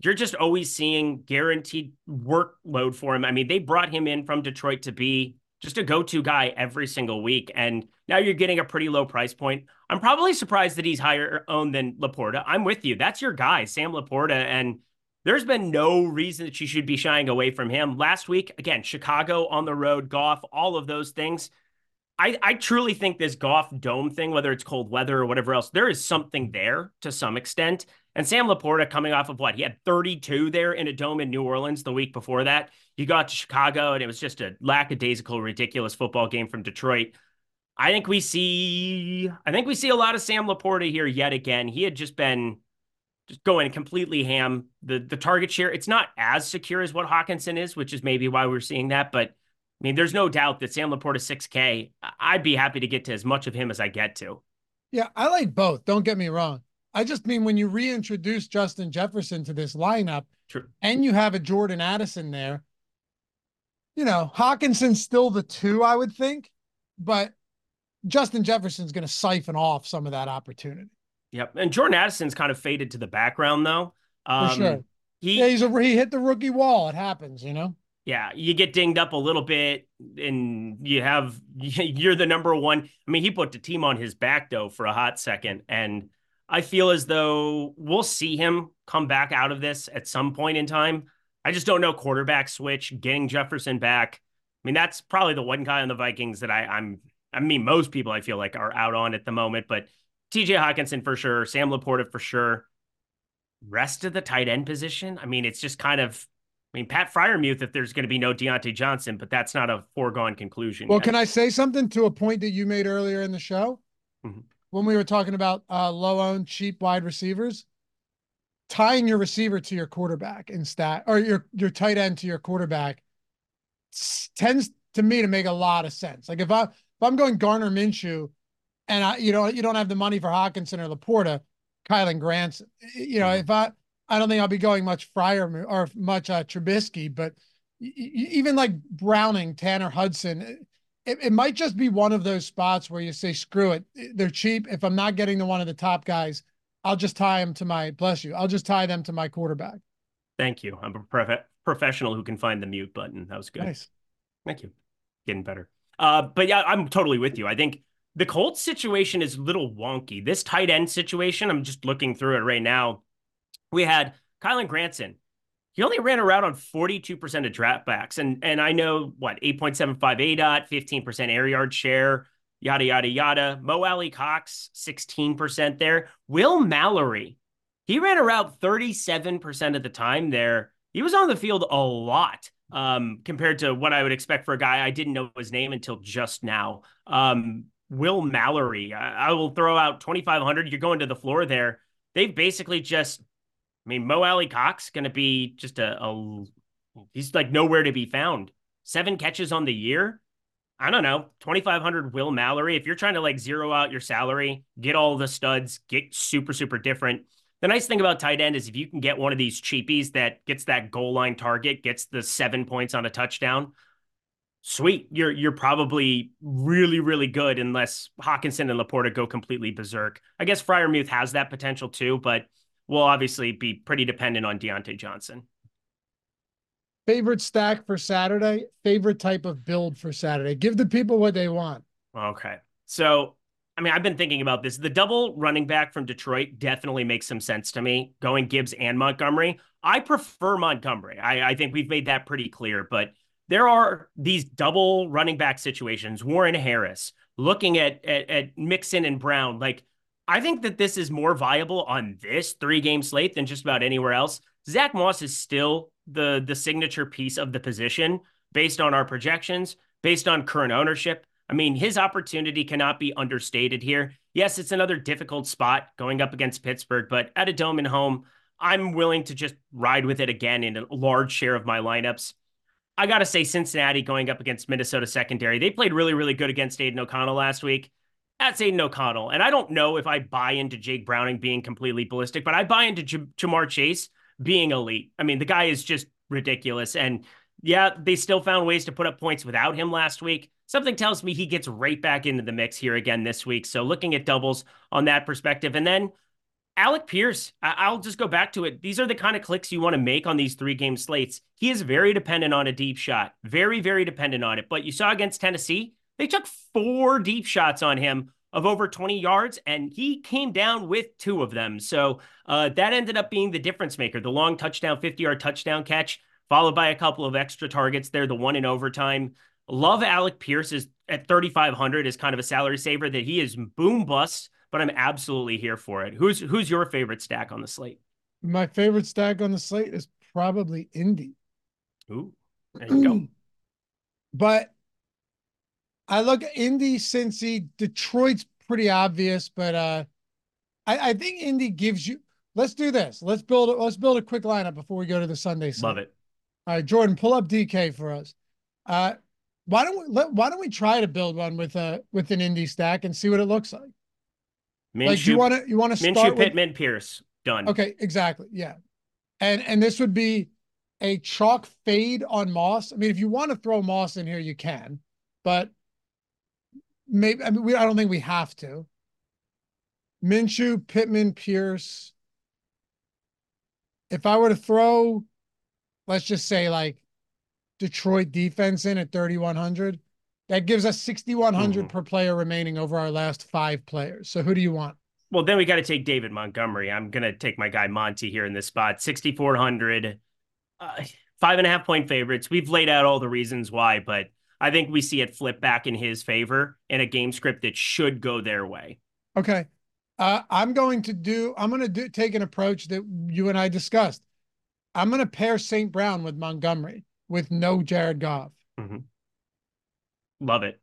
You're just always seeing guaranteed workload for him. I mean, they brought him in from Detroit to be just a go-to guy every single week. And now you're getting a pretty low price point. I'm probably surprised that he's higher owned than Laporta. I'm with you. That's your guy, Sam Laporta. And there's been no reason that you should be shying away from him. Last week, again, Chicago on the road, Goff, all of those things. I, I truly think this Goff dome thing, whether it's cold weather or whatever else, there is something there to some extent. And Sam Laporta coming off of what? He had 32 there in a dome in New Orleans the week before that. He got to Chicago and it was just a lackadaisical, ridiculous football game from Detroit. I think we see I think we see a lot of Sam Laporta here yet again. He had just been just going completely ham. The the target share, it's not as secure as what Hockenson is, which is maybe why we're seeing that, but I mean, there's no doubt that Sam Laporta 6K, I'd be happy to get to as much of him as I get to. Yeah, I like both. Don't get me wrong. I just mean when you reintroduce Justin Jefferson to this lineup True. and you have a Jordan Addison there, you know, Hockenson's still the two, I would think, but Justin Jefferson's going to siphon off some of that opportunity. Yep. And Jordan Addison's kind of faded to the background, though. Um, For sure. He, yeah, he's a, he hit the rookie wall. It happens, you know? yeah, you get dinged up a little bit and you have (laughs) you're the number one. I mean, he put the team on his back though for a hot second. And I feel as though we'll see him come back out of this at some point in time. I just don't know quarterback switch, getting Jefferson back. I mean, that's probably the one guy on the Vikings that I, I'm I mean, most people I feel like are out on at the moment, but TJ Hockenson for sure, Sam Laporta for sure. Rest of the tight end position, I mean, it's just kind of I mean, Pat Freiermuth, if there's going to be no Diontae Johnson, but that's not a foregone conclusion. Well, yet. can I say something to a point that you made earlier in the show mm-hmm. When we were talking about uh, low owned, cheap wide receivers? Tying your receiver to your quarterback in stat or your your tight end to your quarterback tends to me to make a lot of sense. Like if I if I'm going Gardner Minshew, and I you know you don't have the money for Hockenson or Laporta, Kylen Grant, you know mm-hmm. if I I don't think I'll be going much Fryer or much uh, Trubisky, but even like Browning, Tanner Hudson, it, it might just be one of those spots where you say, screw it. They're cheap. If I'm not getting to one of the top guys, I'll just tie them to my, bless you, I'll just tie them to my quarterback. Thank you. I'm a prof- professional who can find the mute button. That was good. Nice. Thank you. Getting better. Uh, but yeah, I'm totally with you. I think the Colts situation is a little wonky. This tight end situation, I'm just looking through it right now we had Kylen Granson. He only ran around on 42% of dropbacks. And and I know what 8.75 ADOT, 15% air yard share, yada yada yada. Mo Alie-Cox, 16% there. Will Mallory, he ran around 37% of the time there. He was on the field a lot um, compared to what I would expect for a guy I didn't know his name until just now. Um, Will Mallory, I, I will throw out 2,500. You're going to the floor there. They've basically just I mean, Mo Alie-Cox going to be just a, a, he's like nowhere to be found. Seven catches on the year. I don't know, 2,500 Will Mallory. If you're trying to like zero out your salary, get all the studs, get super, super different. The nice thing about tight end is if you can get one of these cheapies that gets that goal line target, gets the seven points on a touchdown, sweet. You're you're probably really, really good unless Hockenson and Laporta go completely berserk. I guess Freiermuth has that potential too, but will obviously be pretty dependent on Diontae Johnson. Favorite stack for Saturday, favorite type of build for Saturday. Give the people what they want. Okay. So, I mean, I've been thinking about this. The double running back from Detroit definitely makes some sense to me, going Gibbs and Montgomery. I prefer Montgomery. I, I think we've made that pretty clear, but there are these double running back situations. Warren Harris, looking at, at, at Mixon and Brown, like I think that this is more viable on this three game slate than just about anywhere else. Zach Moss is still the the signature piece of the position based on our projections, based on current ownership. I mean, his opportunity cannot be understated here. Yes, it's another difficult spot going up against Pittsburgh, but at a dome and home, I'm willing to just ride with it again in a large share of my lineups. I got to say, Cincinnati going up against Minnesota secondary, they played really, really good against Aidan O'Connell last week. That's Aidan O'Connell. And I don't know if I buy into Jake Browning being completely ballistic, but I buy into J- Ja'Marr Chase being elite. I mean, the guy is just ridiculous. And yeah, they still found ways to put up points without him last week. Something tells me he gets right back into the mix here again this week. So looking at doubles on that perspective. And then Alec Pierce, I'll just go back to it. These are the kind of clicks you want to make on these three game slates. He is very dependent on a deep shot, very, very dependent on it. But you saw against Tennessee, they took four deep shots on him of over 20 yards, and he came down with two of them. So uh, that ended up being the difference maker the long touchdown, 50 yard touchdown catch, followed by a couple of extra targets there, the one in overtime. Love Alec Pierce is at 3,500 is kind of a salary saver that he is boom bust, but I'm absolutely here for it. Who's who's your favorite stack on the slate? My favorite stack on the slate is probably Indy. Ooh, there you go. (clears throat) But I look Indy, Cincy, Detroit's pretty obvious, but uh, I, I think Indy gives you. Let's do this. Let's build. Let's build a quick lineup before we go to the Sunday. Love it. All right, Jordan, pull up DK for us. Uh, why don't we let, Why don't we try to build one with a with an Indy stack and see what it looks like? Minshew, like you want to you want to start Minshew, Pittman, Pierce done. Okay, exactly. Yeah, and and this would be a chalk fade on Moss. I mean, if you want to throw Moss in here, you can, but maybe I mean we I don't think we have to. Minshew, Pittman, Pierce. If I were to throw, let's just say like Detroit defense in at 3,100, that gives us 6,100 mm-hmm. per player remaining over our last five players. So who do you want? Well, then we got to take David Montgomery. I'm going to take my guy Monty here in this spot. 6,400, uh, five and a half point favorites. We've laid out all the reasons why, but I think we see it flip back in his favor in a game script that should go their way. Okay. Uh, I'm going to do, I'm going to do, take an approach that you and I discussed. I'm going to pair St. Brown with Montgomery with no Jared Goff. Mm-hmm. Love it.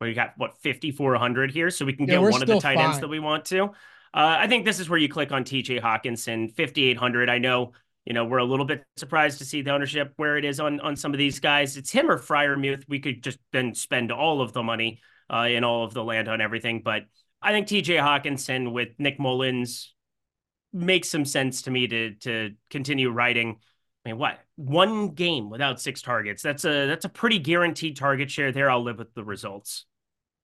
We got what 5,400 here, so we can yeah, get one of the tight fine. ends that we want to. Uh, I think this is where you click on TJ Hockenson, 5,800. I know you know, we're a little bit surprised to see the ownership where it is on on some of these guys. It's him or Freiermuth. We could just then spend all of the money uh, in all of the land on everything. But I think TJ Hockenson with Nick Mullens makes some sense to me to to continue writing. I mean, what one game without six targets? That's a that's a pretty guaranteed target share there. I'll live with the results.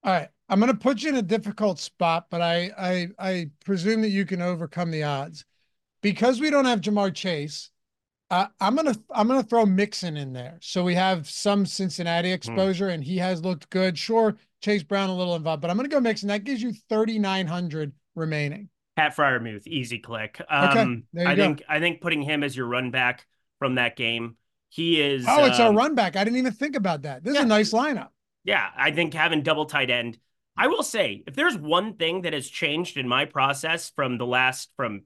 All right, I'm going to put you in a difficult spot, but I I I presume that you can overcome the odds because we don't have Ja'Marr Chase, uh, I'm gonna I'm gonna throw Mixon in there. So we have some Cincinnati hmm. exposure, mm. and he has looked good. Sure, Chase Brown a little involved, but I'm gonna go Mixon. That gives you 3,900 remaining. Pat Freiermuth, easy click. Um, okay, I go. think I think putting him as your run back from that game, he is. Oh, it's um, our run back. I didn't even think about that. This yeah. is a nice lineup. Yeah, I think having double tight end. I will say, if there's one thing that has changed in my process from the last from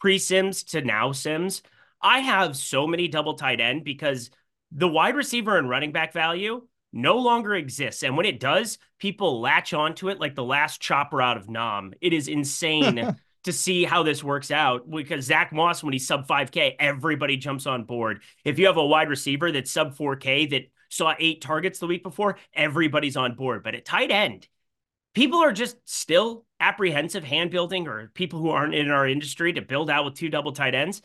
pre Sims to now Sims, I have so many double tight end because the wide receiver and running back value no longer exists. And when it does, people latch onto it like the last chopper out of Nam. It is insane (laughs) to see how this works out because Zach Moss, when he's sub 5K, everybody jumps on board. If you have a wide receiver that's sub 4K that saw eight targets the week before, everybody's on board. But at tight end, people are just still apprehensive hand building or people who aren't in our industry to build out with two double tight ends.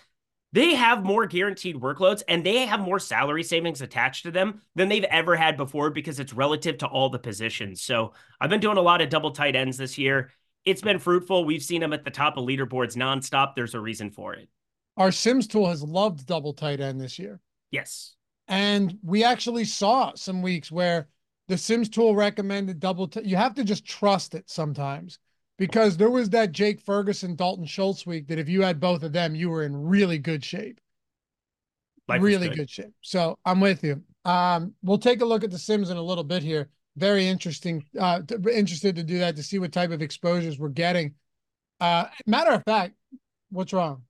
They have more guaranteed workloads and they have more salary savings attached to them than they've ever had before because it's relative to all the positions. So I've been doing a lot of double tight ends this year. It's been fruitful. We've seen them at the top of leaderboards nonstop. There's a reason for it. Our Sims tool has loved double tight end this year. Yes. And we actually saw some weeks where the Sims tool recommended double. T- you have to just trust it sometimes because there was that Jake Ferguson, Dalton Schultz week that if you had both of them, you were in really good shape. Life really good. good shape. So I'm with you. Um, we'll take a look at the Sims in a little bit here. Very interesting. Uh, interested to do that to see what type of exposures we're getting. Uh, matter of fact, what's wrong?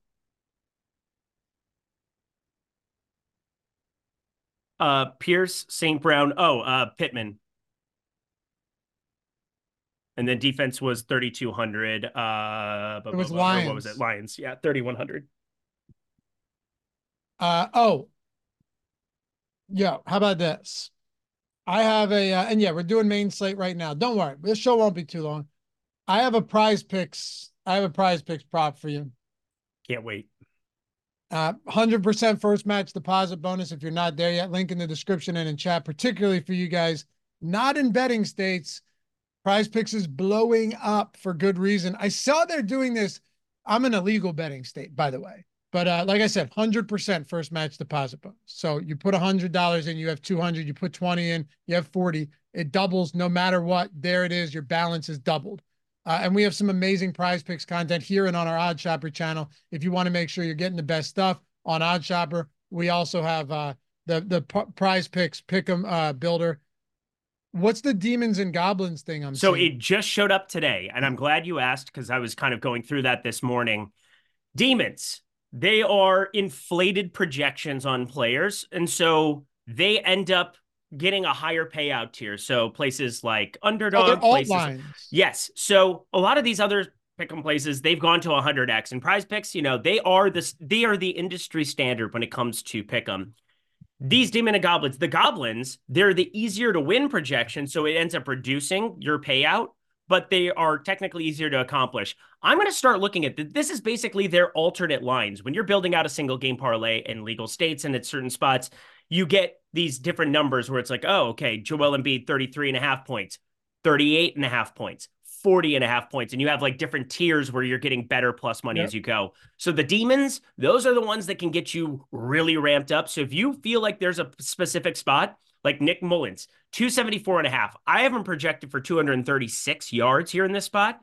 Uh, Pierce, St. Brown. Oh, uh, Pittman. And then defense was 3,200. Uh, it was Lions. What was it? Lions. Yeah, 3,100. Uh, oh, yeah. How about this? I have a, uh, and yeah, we're doing main slate right now. Don't worry. This show won't be too long. I have a PrizePicks. I have a PrizePicks prop for you. Can't wait. Uh, 100% first match deposit bonus if you're not there yet. Link in the description and in chat, particularly for you guys not in betting states. PrizePicks is blowing up for good reason. I saw they're doing this. I'm in a legal betting state, by the way. But uh, like I said, 100% first match deposit bonus. So you put $100 in, you have 200, you put 20 in, you have 40. It doubles no matter what. There it is. Your balance is doubled. Uh, and we have some amazing PrizePicks content here and on our OddsShopper channel. If you want to make sure you're getting the best stuff on OddsShopper, we also have uh, the the PrizePicks pick'em uh, builder. What's the demons and goblins thing? I'm so seeing? it just showed up today, and I'm glad you asked because I was kind of going through that this morning. Demons, they are inflated projections on players, and so they end up getting a higher payout tier. So places like oh, Underdog, oh, places, lines. yes. So a lot of these other pick'em places, they've gone to 100x. And PrizePicks, you know, they are this, they are the industry standard when it comes to pick'em. These hmm. demon and goblins, the goblins, they're the easier to win projection, so it ends up reducing your payout. But they are technically easier to accomplish. I'm going to start looking at this. Is basically their alternate lines. When you're building out a single game parlay in legal states and at certain spots, you get these different numbers where it's like, oh, okay, Joel Embiid, 33 and a half points, 38 and a half points, 40 and a half points. And you have like different tiers where you're getting better plus money yep. as you go. So the demons, those are the ones that can get you really ramped up. So if you feel like there's a specific spot, like Nick Mullens, 274 and a half. I have him projected for 236 yards here in this spot.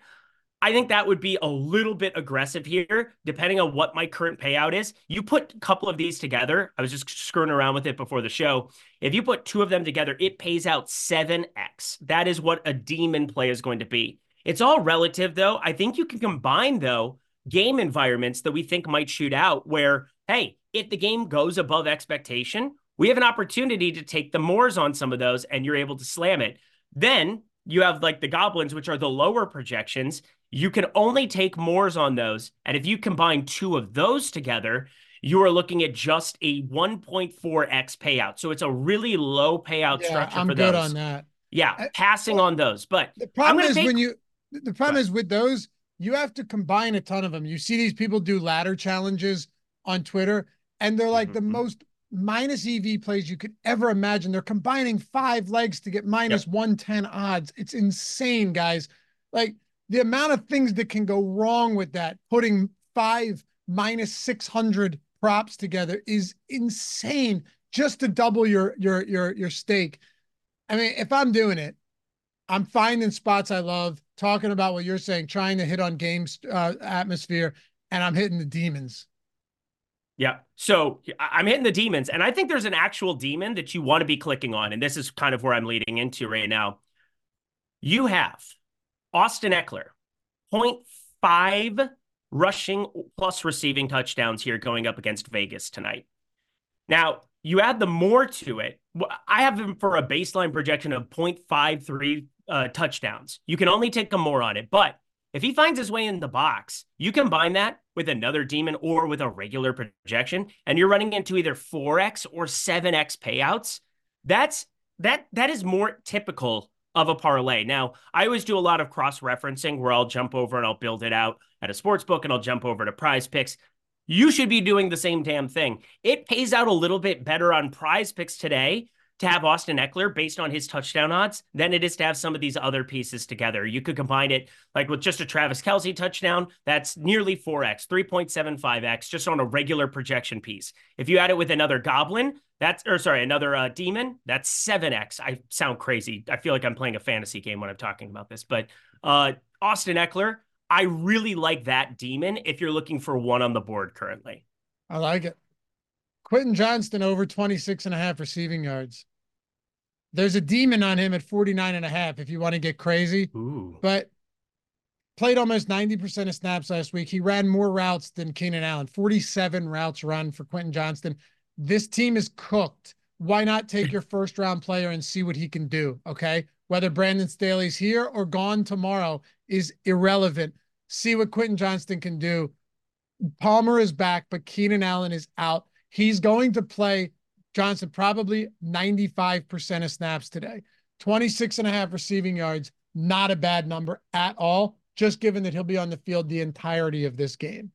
I think that would be a little bit aggressive here, depending on what my current payout is. You put a couple of these together. I was just screwing around with it before the show. If you put two of them together, it pays out 7x. That is what a demon play is going to be. It's all relative, though. I think you can combine, though, game environments that we think might shoot out where, hey, if the game goes above expectation, we have an opportunity to take the Moors on some of those and you're able to slam it. Then you have like the goblins, which are the lower projections. You can only take mores on those. And if you combine two of those together, you are looking at just a 1.4x payout. So it's a really low payout yeah, structure I'm for good those. on that. Yeah, I, passing well, on those. But the problem is when you the problem is with those, you have to combine a ton of them. You see these people do ladder challenges on Twitter, and they're like mm-hmm. the most minus EV plays you could ever imagine. They're combining five legs to get minus yep. 110 odds. It's insane, guys. Like the amount of things that can go wrong with that, putting five minus 600 props together is insane just to double your your your your stake. I mean, if I'm doing it, I'm finding spots I love, talking about what you're saying, trying to hit on games uh, atmosphere, and I'm hitting the demons. Yeah. So I'm hitting the demons, and I think there's an actual demon that you want to be clicking on, and this is kind of where I'm leading into right now. You have Austin Ekeler, 0.5 rushing plus receiving touchdowns here going up against Vegas tonight. Now, you add the more to it. I have him for a baseline projection of 0.53 uh, touchdowns. You can only take a more on it. But if he finds his way in the box, you combine that with another demon or with a regular projection, and you're running into either 4x or 7x payouts. That's that that is more typical of a parlay. Now, I always do a lot of cross referencing where I'll jump over and I'll build it out at a sports book and I'll jump over to PrizePicks. You should be doing the same damn thing. It pays out a little bit better on PrizePicks today to have Austin Ekeler based on his touchdown odds than it is to have some of these other pieces together. You could combine it like with just a Travis Kelce touchdown, that's nearly 4x, 3.75x just on a regular projection piece. If you add it with another Goblin, that's or sorry, another uh, demon. That's seven x. I sound crazy. I feel like I'm playing a fantasy game when I'm talking about this. But uh, Austin Ekeler, I really like that demon. If you're looking for one on the board currently, I like it. Quentin Johnston over 26 and a half receiving yards. There's a demon on him at 49 and a half if you want to get crazy. Ooh. But played almost 90% of snaps last week. He ran more routes than Keenan Allen, 47 routes run for Quentin Johnston this team is cooked. Why not take your first round player and see what he can do? Okay. Whether Brandon Staley's here or gone tomorrow is irrelevant. See what Quentin Johnston can do. Palmer is back, but Keenan Allen is out. He's going to play Johnson probably 95% of snaps today. 26 and a half receiving yards, not a bad number at all, just given that he'll be on the field the entirety of this game.